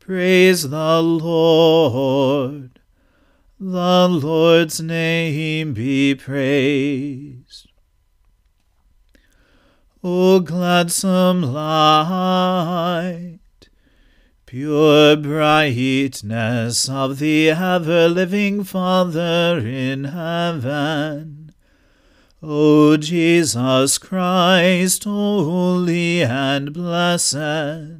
Praise the Lord. The Lord's name be praised. O gladsome light, pure brightness of the ever living Father in heaven O Jesus Christ, holy and blessed,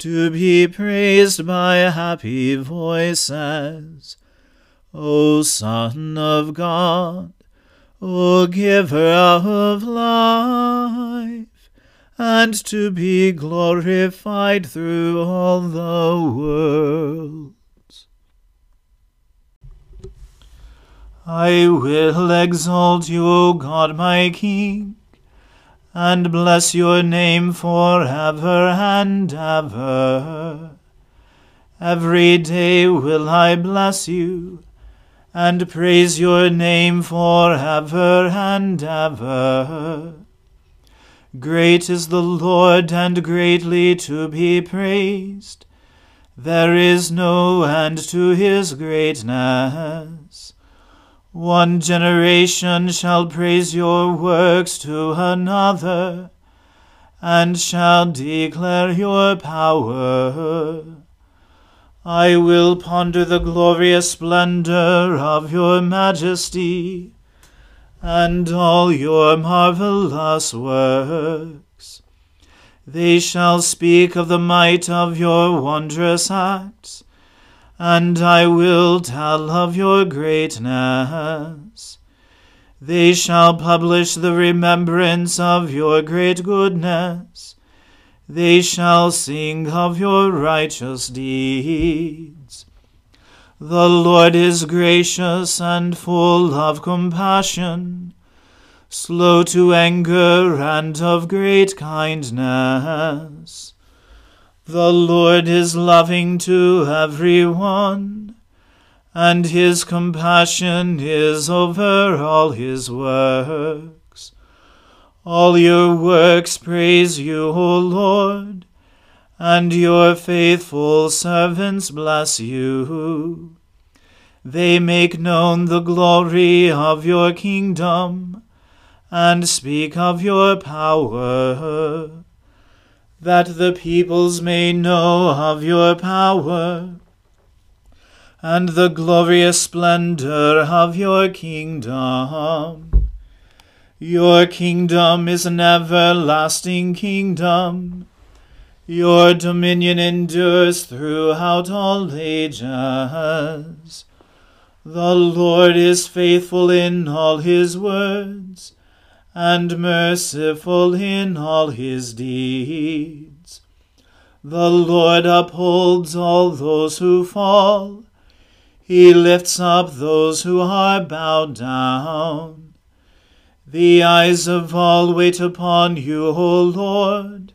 to be praised by happy voices. O Son of God, O Giver of life, and to be glorified through all the world. I will exalt you, O God my King, and bless your name for ever and ever. Every day will I bless you, and praise your name for ever and ever. Great is the Lord, and greatly to be praised. There is no end to his greatness. One generation shall praise your works to another, and shall declare your power. I will ponder the glorious splendor of your majesty, and all your marvelous works. They shall speak of the might of your wondrous acts and I will tell of your greatness. They shall publish the remembrance of your great goodness. They shall sing of your righteous deeds. The Lord is gracious and full of compassion, slow to anger, and of great kindness. The Lord is loving to every one, and his compassion is over all his works. All your works praise you, O Lord, and your faithful servants bless you. They make known the glory of your kingdom and speak of your power, that the peoples may know of your power and the glorious splendor of your kingdom. Your kingdom is an everlasting kingdom. Your dominion endures throughout all ages. The Lord is faithful in all his words and merciful in all his deeds. The Lord upholds all those who fall. He lifts up those who are bowed down. The eyes of all wait upon you, O Lord,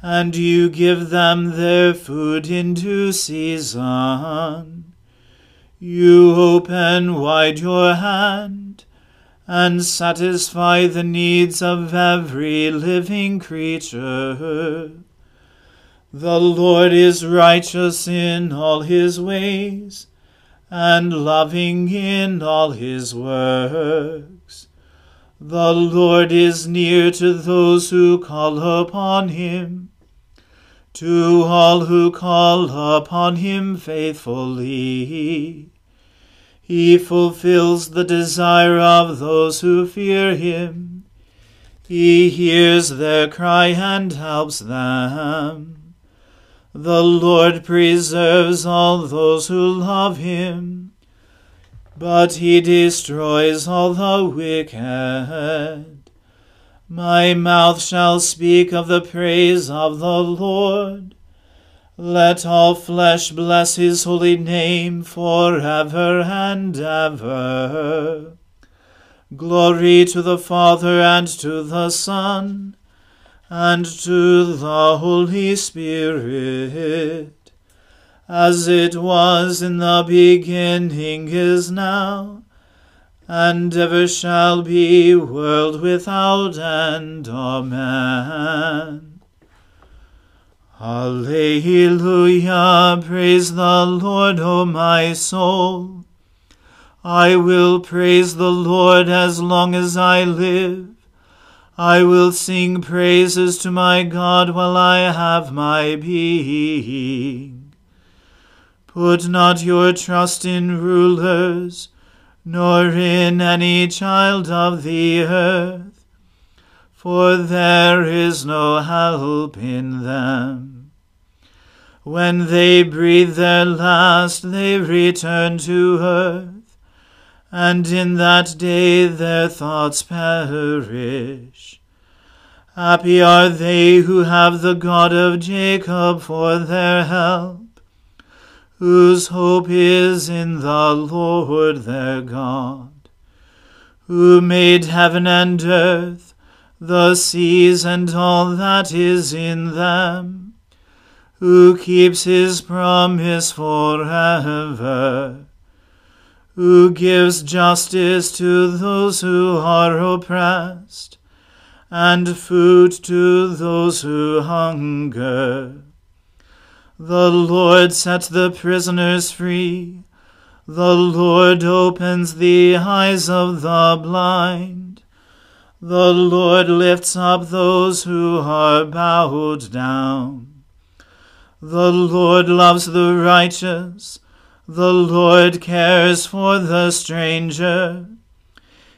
and you give them their food in due season. You open wide your hand and satisfy the needs of every living creature. The Lord is righteous in all his ways, and loving in all his works. The Lord is near to those who call upon him, to all who call upon him faithfully. He fulfills the desire of those who fear him. He hears their cry and helps them. The Lord preserves all those who love him, but he destroys all the wicked. My mouth shall speak of the praise of the Lord. Let all flesh bless his holy name for ever and ever. Glory to the Father and to the Son and to the Holy Spirit, as it was in the beginning is now, and ever shall be, world without end. Amen. Alleluia, praise the Lord, O my soul. I will praise the Lord as long as I live. I will sing praises to my God while I have my being. Put not your trust in rulers, nor in any child of the earth for there is no help in them. When they breathe their last, they return to earth, and in that day their thoughts perish. Happy are they who have the God of Jacob for their help, whose hope is in the Lord their God, who made heaven and earth the seas and all that is in them, who keeps his promise forever, who gives justice to those who are oppressed, and food to those who hunger. The Lord sets the prisoners free. The Lord opens the eyes of the blind. The Lord lifts up those who are bowed down. The Lord loves the righteous. The Lord cares for the stranger.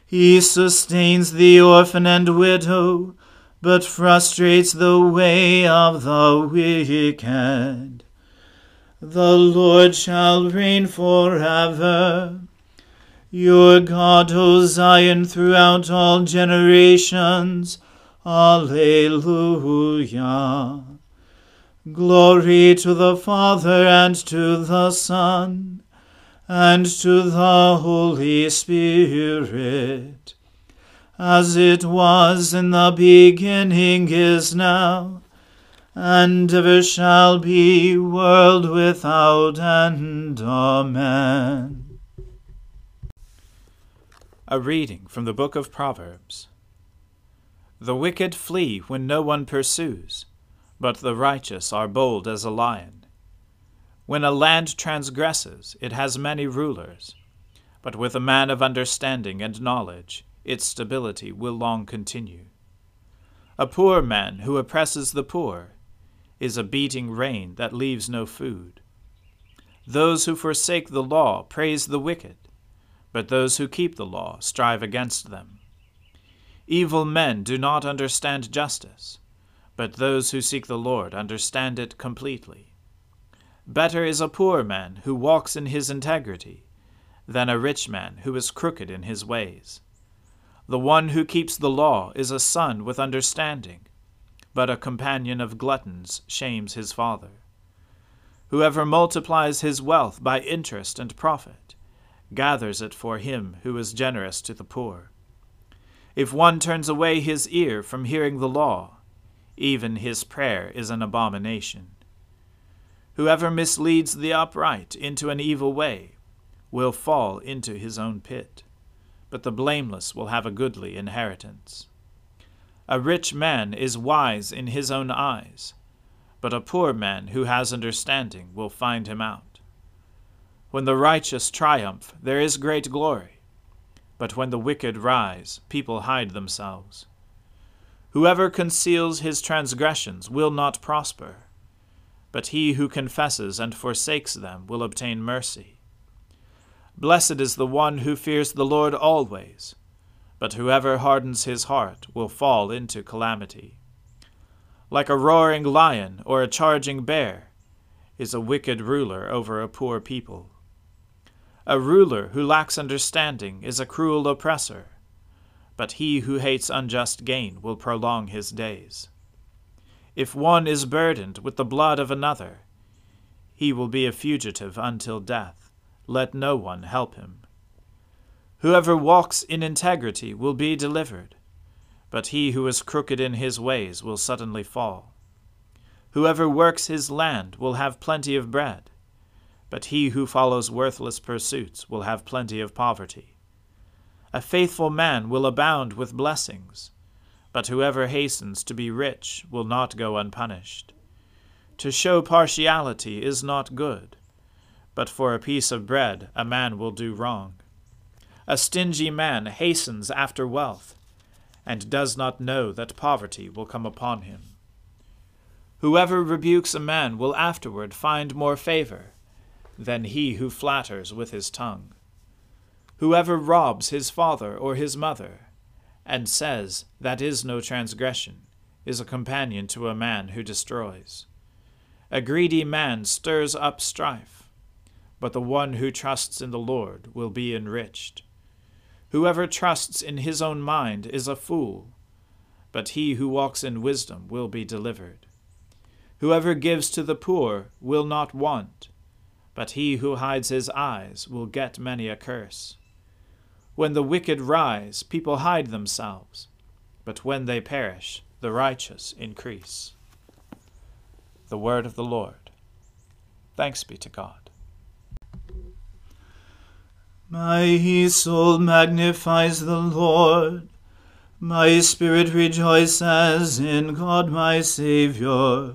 He sustains the orphan and widow, but frustrates the way of the wicked. The Lord shall reign forever. Your God, O Zion, throughout all generations. Alleluia. Glory to the Father and to the Son and to the Holy Spirit, as it was in the beginning is now, and ever shall be, world without end. Amen. A reading from the book of Proverbs. The wicked flee when no one pursues, but the righteous are bold as a lion. When a land transgresses, it has many rulers, but with a man of understanding and knowledge, its stability will long continue. A poor man who oppresses the poor is a beating rain that leaves no food. Those who forsake the law praise the wicked, but those who keep the law strive against them. Evil men do not understand justice, but those who seek the Lord understand it completely. Better is a poor man who walks in his integrity than a rich man who is crooked in his ways. The one who keeps the law is a son with understanding, but a companion of gluttons shames his father. Whoever multiplies his wealth by interest and profit gathers it for him who is generous to the poor. If one turns away his ear from hearing the law, even his prayer is an abomination. Whoever misleads the upright into an evil way will fall into his own pit but the blameless will have a goodly inheritance. A rich man is wise in his own eyes, but a poor man who has understanding will find him out. When the righteous triumph, there is great glory, but when the wicked rise, people hide themselves. Whoever conceals his transgressions will not prosper, but he who confesses and forsakes them will obtain mercy. Blessed is the one who fears the Lord always, but whoever hardens his heart will fall into calamity. Like a roaring lion or a charging bear is a wicked ruler over a poor people. A ruler who lacks understanding is a cruel oppressor, but he who hates unjust gain will prolong his days. If one is burdened with the blood of another, he will be a fugitive until death let no one help him. Whoever walks in integrity will be delivered, but he who is crooked in his ways will suddenly fall. Whoever works his land will have plenty of bread, but he who follows worthless pursuits will have plenty of poverty. A faithful man will abound with blessings, but whoever hastens to be rich will not go unpunished. To show partiality is not good but for a piece of bread a man will do wrong. A stingy man hastens after wealth, and does not know that poverty will come upon him. Whoever rebukes a man will afterward find more favor than he who flatters with his tongue. Whoever robs his father or his mother, and says, That is no transgression, is a companion to a man who destroys. A greedy man stirs up strife but the one who trusts in the Lord will be enriched. Whoever trusts in his own mind is a fool, but he who walks in wisdom will be delivered. Whoever gives to the poor will not want, but he who hides his eyes will get many a curse. When the wicked rise, people hide themselves, but when they perish, the righteous increase. The word of the Lord. Thanks be to God. My soul magnifies the Lord. My spirit rejoices in God my Saviour.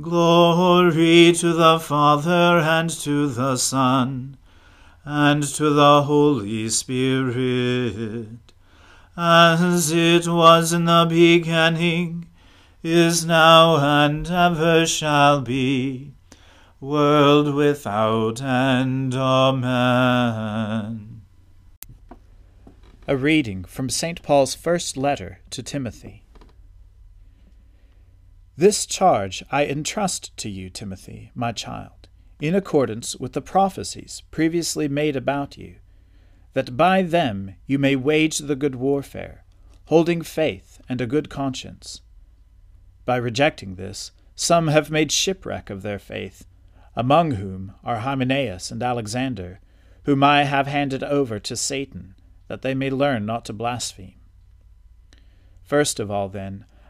Glory to the Father and to the Son and to the Holy Spirit, as it was in the beginning, is now, and ever shall be, world without end. Amen. A reading from St. Paul's first letter to Timothy. This charge I entrust to you, Timothy, my child, in accordance with the prophecies previously made about you, that by them you may wage the good warfare, holding faith and a good conscience. By rejecting this, some have made shipwreck of their faith, among whom are Hymenaeus and Alexander, whom I have handed over to Satan, that they may learn not to blaspheme. First of all, then,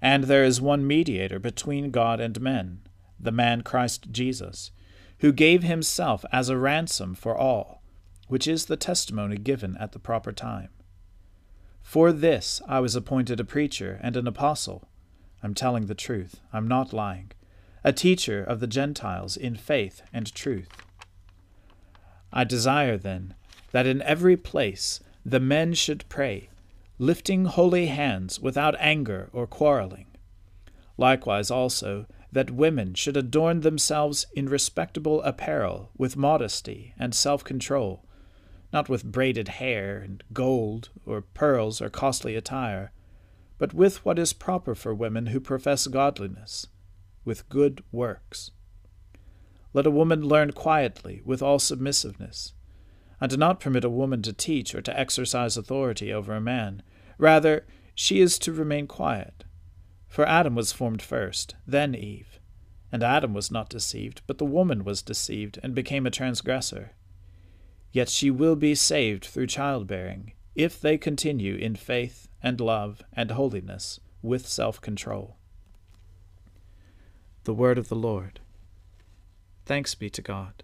and there is one mediator between God and men, the man Christ Jesus, who gave himself as a ransom for all, which is the testimony given at the proper time. For this I was appointed a preacher and an apostle. I'm telling the truth, I'm not lying. A teacher of the Gentiles in faith and truth. I desire, then, that in every place the men should pray lifting holy hands without anger or quarreling. Likewise also, that women should adorn themselves in respectable apparel, with modesty and self control, not with braided hair and gold, or pearls, or costly attire, but with what is proper for women who profess godliness, with good works. Let a woman learn quietly, with all submissiveness and do not permit a woman to teach or to exercise authority over a man. Rather, she is to remain quiet. For Adam was formed first, then Eve. And Adam was not deceived, but the woman was deceived and became a transgressor. Yet she will be saved through childbearing, if they continue in faith and love and holiness with self control. The Word of the Lord. Thanks be to God.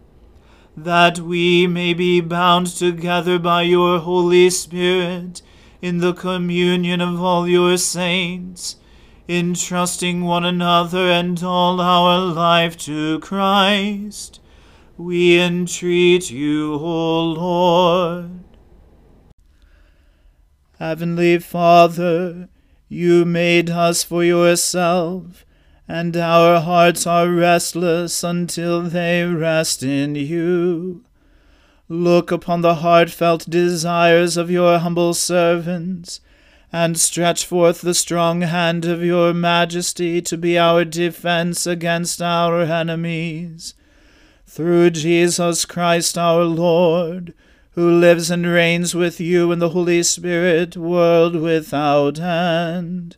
that we may be bound together by your Holy Spirit in the communion of all your saints, entrusting one another and all our life to Christ. We entreat you, O Lord. Heavenly Father, you made us for yourself, and our hearts are restless until they rest in you. Look upon the heartfelt desires of your humble servants, and stretch forth the strong hand of your majesty to be our defense against our enemies. Through Jesus Christ our Lord, who lives and reigns with you in the Holy Spirit, world without end.